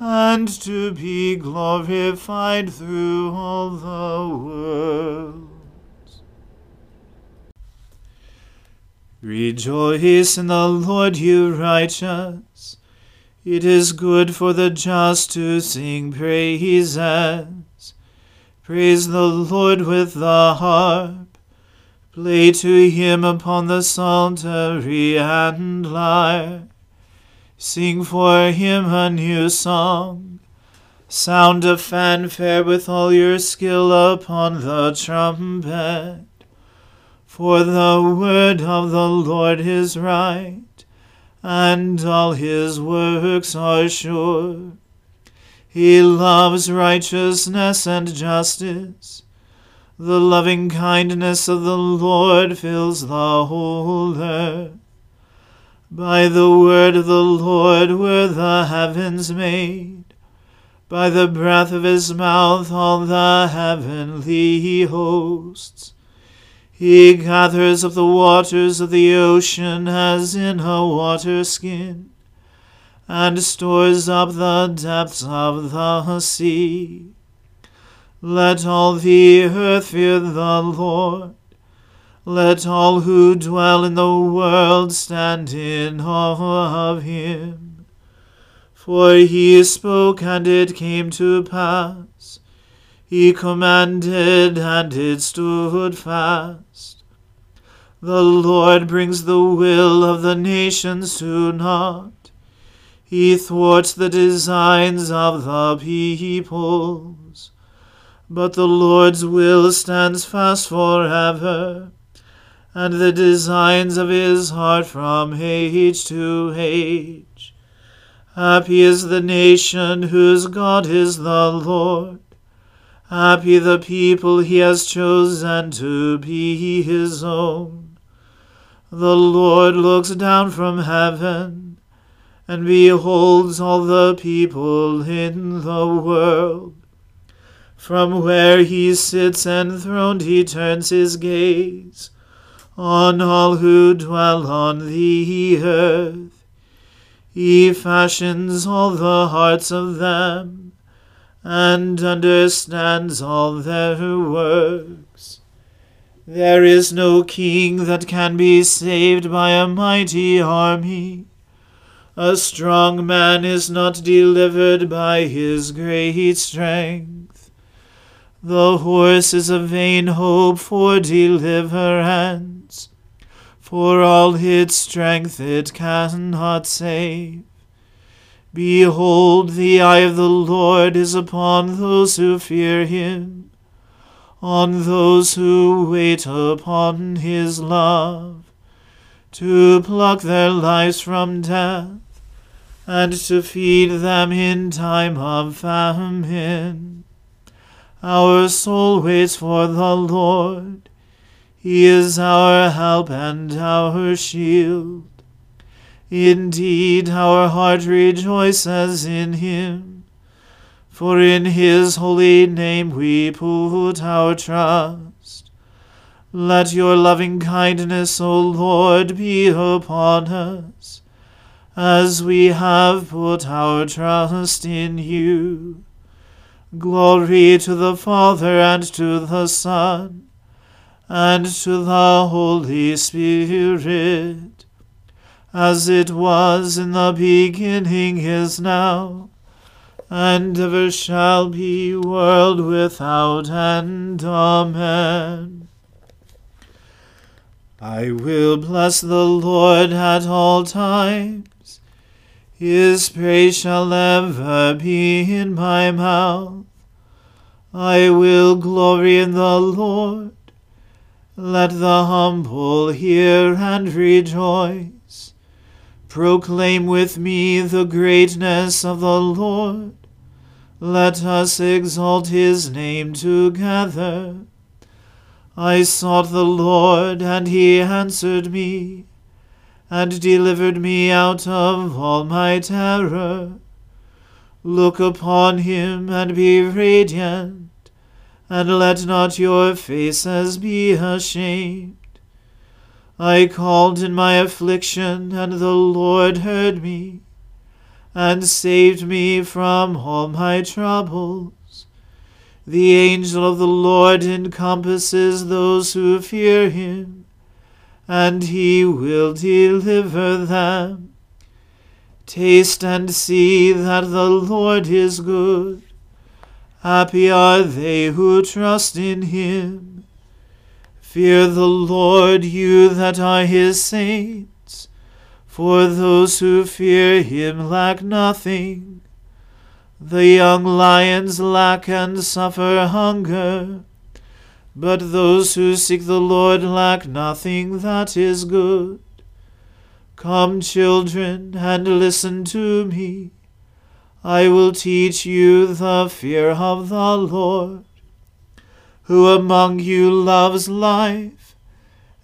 and to be glorified through all the worlds. Rejoice in the Lord, you righteous. It is good for the just to sing praises. Praise the Lord with the harp Play to him upon the psaltery and lyre. Sing for him a new song. Sound a fanfare with all your skill upon the trumpet. For the word of the Lord is right, and all his works are sure. He loves righteousness and justice. The loving kindness of the Lord fills the whole earth. By the word of the Lord were the heavens made, by the breath of his mouth all the heavenly hosts. He gathers up the waters of the ocean as in a water skin, and stores up the depths of the sea. Let all the earth fear the Lord. Let all who dwell in the world stand in awe of him. For he spoke, and it came to pass. He commanded, and it stood fast. The Lord brings the will of the nations to naught. He thwarts the designs of the peoples. But the Lord's will stands fast forever, and the designs of his heart from age to age. Happy is the nation whose God is the Lord. Happy the people he has chosen to be his own. The Lord looks down from heaven and beholds all the people in the world. From where he sits enthroned, he turns his gaze on all who dwell on the earth. He fashions all the hearts of them and understands all their works. There is no king that can be saved by a mighty army. A strong man is not delivered by his great strength. The horse is a vain hope for deliverance. For all its strength it cannot save. Behold, the eye of the Lord is upon those who fear him on those who wait upon his love, to pluck their lives from death, and to feed them in time of famine. Our soul waits for the Lord. He is our help and our shield. Indeed, our heart rejoices in him for in his holy name we put our trust. Let your loving kindness, O Lord, be upon us, as we have put our trust in you. Glory to the Father and to the Son and to the Holy Spirit, as it was in the beginning is now and ever shall be, world without end. Amen. I will bless the Lord at all times. His praise shall ever be in my mouth. I will glory in the Lord. Let the humble hear and rejoice. Proclaim with me the greatness of the Lord. Let us exalt his name together. I sought the Lord, and he answered me, and delivered me out of all my terror. Look upon him, and be radiant, and let not your faces be ashamed. I called in my affliction, and the Lord heard me and saved me from all my troubles. The angel of the Lord encompasses those who fear him, and he will deliver them. Taste and see that the Lord is good. Happy are they who trust in him. Fear the Lord, you that are his saints for those who fear him lack nothing. The young lions lack and suffer hunger, but those who seek the Lord lack nothing that is good. Come, children, and listen to me. I will teach you the fear of the Lord. Who among you loves life?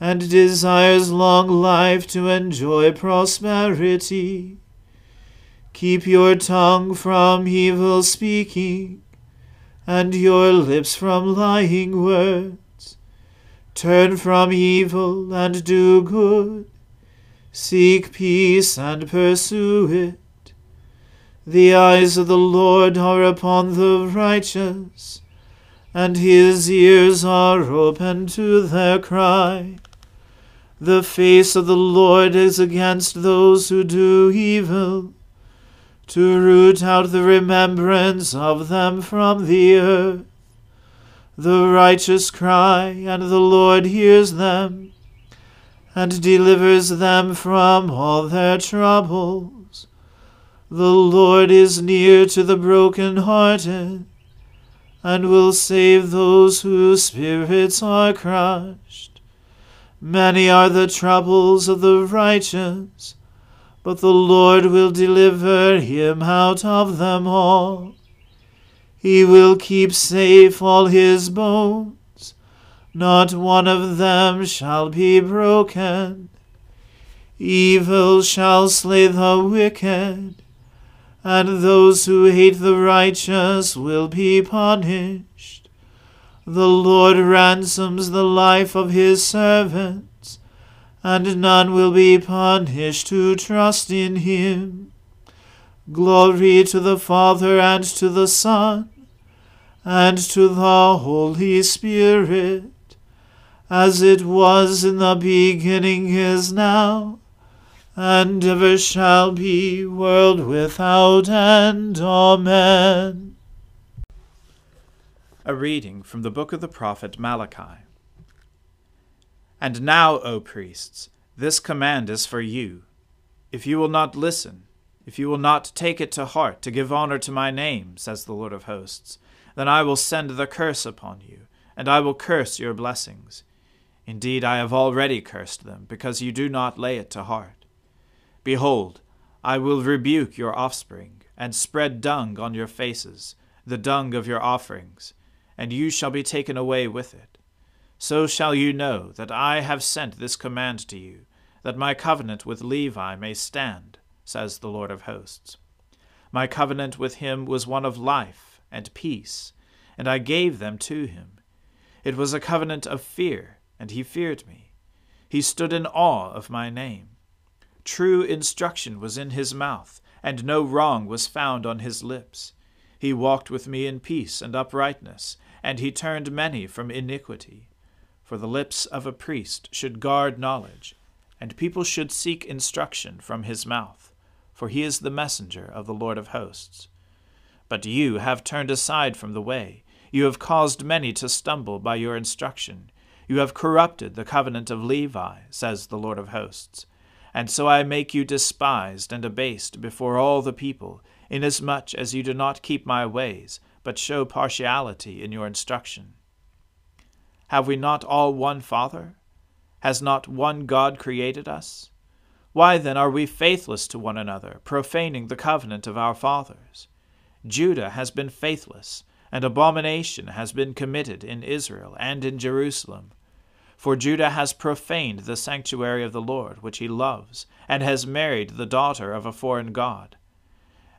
and desires long life to enjoy prosperity. Keep your tongue from evil speaking, and your lips from lying words. Turn from evil and do good. Seek peace and pursue it. The eyes of the Lord are upon the righteous, and his ears are open to their cry. The face of the Lord is against those who do evil, to root out the remembrance of them from the earth. The righteous cry, and the Lord hears them, and delivers them from all their troubles. The Lord is near to the broken-hearted, and will save those whose spirits are crushed. Many are the troubles of the righteous, but the Lord will deliver him out of them all. He will keep safe all his bones not one of them shall be broken. Evil shall slay the wicked, and those who hate the righteous will be punished. The Lord ransoms the life of his servants, and none will be punished who trust in him. Glory to the Father and to the Son and to the Holy Spirit as it was in the beginning is now, and ever shall be, world without end. Amen. A reading from the book of the prophet Malachi. And now, O priests, this command is for you. If you will not listen, if you will not take it to heart to give honor to my name, says the Lord of hosts, then I will send the curse upon you, and I will curse your blessings. Indeed, I have already cursed them, because you do not lay it to heart. Behold, I will rebuke your offspring, and spread dung on your faces, the dung of your offerings, and you shall be taken away with it. So shall you know that I have sent this command to you, that my covenant with Levi may stand, says the Lord of hosts. My covenant with him was one of life and peace, and I gave them to him. It was a covenant of fear and he feared me. He stood in awe of my name. True instruction was in his mouth, and no wrong was found on his lips. He walked with me in peace and uprightness, and he turned many from iniquity. For the lips of a priest should guard knowledge, and people should seek instruction from his mouth, for he is the messenger of the Lord of hosts. But you have turned aside from the way, you have caused many to stumble by your instruction. You have corrupted the covenant of Levi, says the Lord of hosts. And so I make you despised and abased before all the people, inasmuch as you do not keep my ways, but show partiality in your instruction. Have we not all one Father? Has not one God created us? Why then are we faithless to one another, profaning the covenant of our fathers? Judah has been faithless, and abomination has been committed in Israel and in Jerusalem. For Judah has profaned the sanctuary of the Lord, which he loves, and has married the daughter of a foreign god.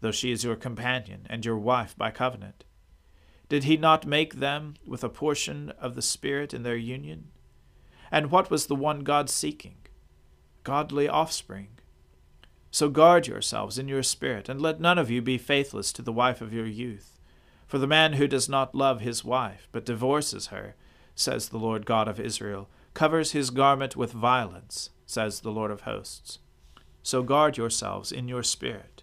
though she is your companion and your wife by covenant. Did he not make them with a portion of the Spirit in their union? And what was the one God seeking? Godly offspring. So guard yourselves in your spirit, and let none of you be faithless to the wife of your youth. For the man who does not love his wife, but divorces her, says the Lord God of Israel, covers his garment with violence, says the Lord of hosts. So guard yourselves in your spirit,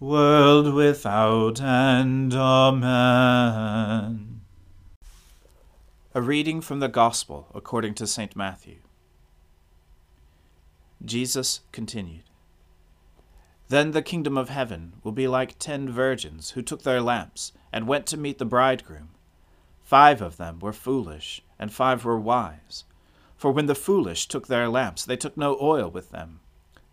world without end. Amen. A reading from the Gospel according to St. Matthew. Jesus continued Then the kingdom of heaven will be like ten virgins who took their lamps and went to meet the bridegroom. Five of them were foolish, and five were wise. For when the foolish took their lamps, they took no oil with them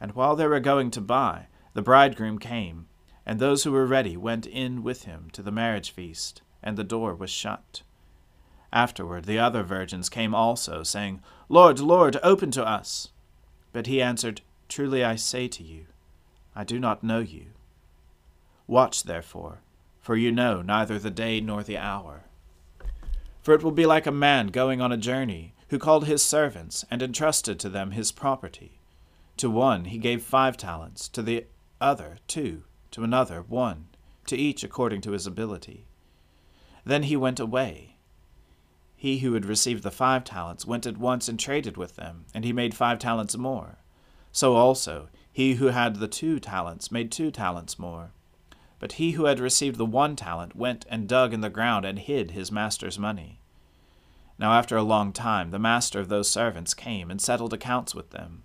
And while they were going to buy, the bridegroom came, and those who were ready went in with him to the marriage feast, and the door was shut. Afterward the other virgins came also, saying, Lord, Lord, open to us. But he answered, Truly I say to you, I do not know you. Watch therefore, for you know neither the day nor the hour. For it will be like a man going on a journey, who called his servants, and entrusted to them his property. To one he gave five talents, to the other two, to another one, to each according to his ability. Then he went away. He who had received the five talents went at once and traded with them, and he made five talents more. So also he who had the two talents made two talents more. But he who had received the one talent went and dug in the ground and hid his master's money. Now after a long time the master of those servants came and settled accounts with them.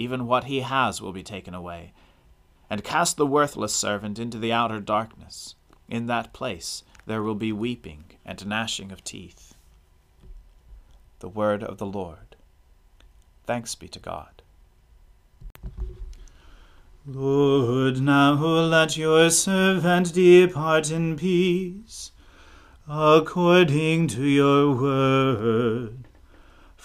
even what he has will be taken away. And cast the worthless servant into the outer darkness. In that place there will be weeping and gnashing of teeth. The word of the Lord. Thanks be to God. Lord, now let your servant depart in peace, according to your word.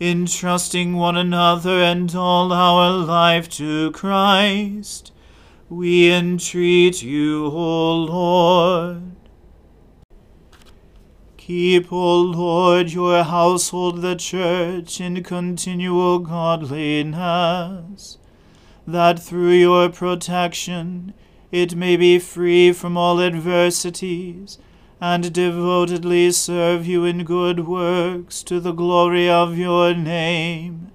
entrusting one another and all our life to Christ. We entreat you, O Lord. Keep, O Lord, your household, the church, in continual godliness, that through your protection it may be free from all adversities, and devotedly serve you in good works to the glory of your name.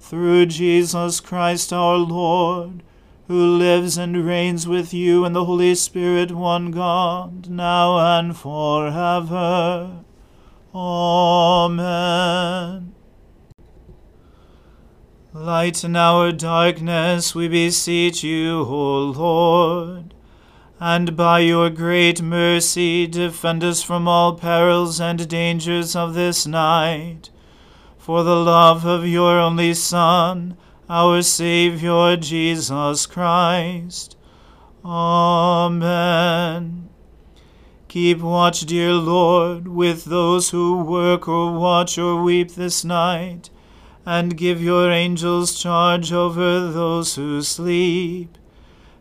Through Jesus Christ our Lord, who lives and reigns with you and the Holy Spirit, one God, now and forever. Amen. Lighten our darkness, we beseech you, O Lord, and by your great mercy defend us from all perils and dangers of this night. For the love of your only Son, our Saviour Jesus Christ. Amen. Keep watch, dear Lord, with those who work or watch or weep this night, and give your angels charge over those who sleep.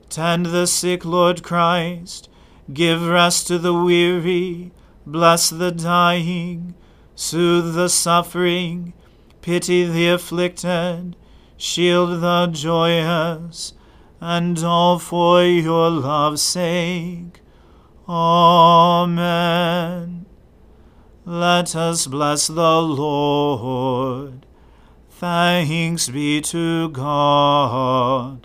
Tend the sick, Lord Christ. Give rest to the weary. Bless the dying. Soothe the suffering. Pity the afflicted shield the joyous, and all for your love's sake. Amen. Let us bless the Lord. Thanks be to God.